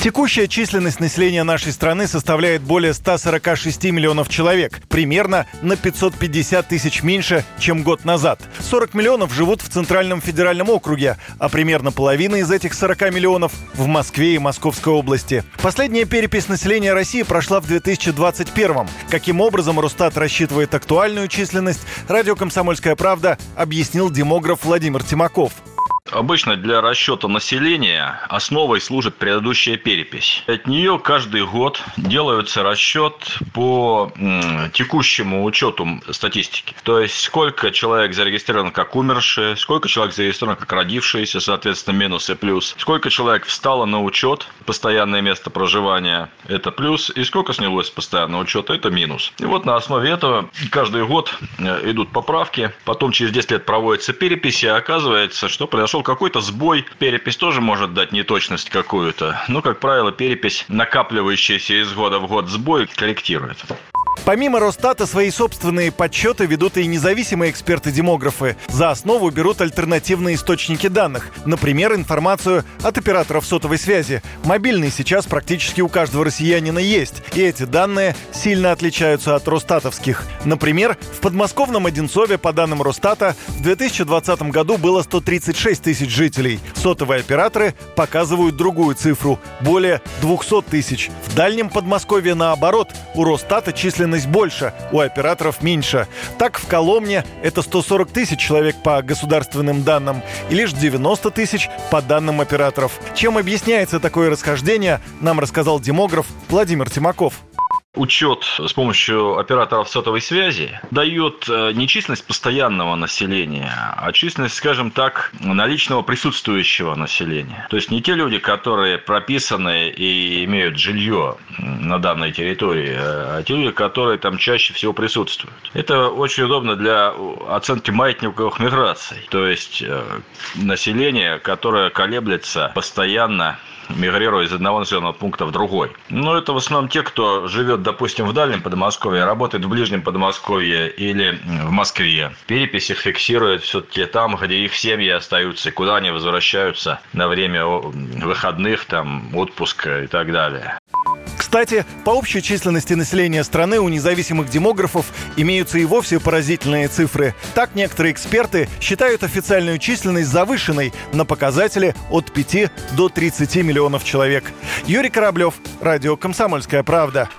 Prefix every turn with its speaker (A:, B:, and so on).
A: Текущая численность населения нашей страны составляет более 146 миллионов человек, примерно на 550 тысяч меньше, чем год назад. 40 миллионов живут в Центральном федеральном округе, а примерно половина из этих 40 миллионов в Москве и Московской области. Последняя перепись населения России прошла в 2021 Каким образом Росстат рассчитывает актуальную численность, радио «Комсомольская правда» объяснил демограф Владимир Тимаков.
B: Обычно для расчета населения основой служит предыдущая перепись. От нее каждый год делается расчет по текущему учету статистики. То есть, сколько человек зарегистрировано как умершие, сколько человек зарегистрировано как родившиеся, соответственно, минус и плюс. Сколько человек встало на учет, постоянное место проживания – это плюс, и сколько снялось с постоянного учета – это минус. И вот на основе этого каждый год э, идут поправки, потом через 10 лет проводятся переписи, и оказывается, что произошло произошел какой-то сбой. Перепись тоже может дать неточность какую-то. Но, как правило, перепись, накапливающаяся из года в год сбой, корректирует.
A: Помимо Росстата, свои собственные подсчеты ведут и независимые эксперты-демографы. За основу берут альтернативные источники данных. Например, информацию от операторов сотовой связи. Мобильный сейчас практически у каждого россиянина есть. И эти данные сильно отличаются от росстатовских. Например, в подмосковном Одинцове, по данным Росстата, в 2020 году было 136 тысяч жителей. Сотовые операторы показывают другую цифру – более 200 тысяч. В дальнем Подмосковье, наоборот, у Росстата численность численность больше, у операторов меньше. Так, в Коломне это 140 тысяч человек по государственным данным и лишь 90 тысяч по данным операторов. Чем объясняется такое расхождение, нам рассказал демограф Владимир Тимаков
B: учет с помощью операторов сотовой связи дает э, не численность постоянного населения, а численность, скажем так, наличного присутствующего населения. То есть не те люди, которые прописаны и имеют жилье на данной территории, а те люди, которые там чаще всего присутствуют. Это очень удобно для оценки маятниковых миграций. То есть э, население, которое колеблется постоянно мигрируя из одного населенного пункта в другой. Но это в основном те, кто живет, допустим, в дальнем Подмосковье, работает в ближнем Подмосковье или в Москве. Перепись их фиксирует все-таки там, где их семьи остаются, куда они возвращаются на время выходных, там, отпуска и так далее.
A: Кстати, по общей численности населения страны у независимых демографов имеются и вовсе поразительные цифры. Так некоторые эксперты считают официальную численность завышенной на показатели от 5 до 30 миллионов человек. Юрий Кораблев, Радио «Комсомольская правда».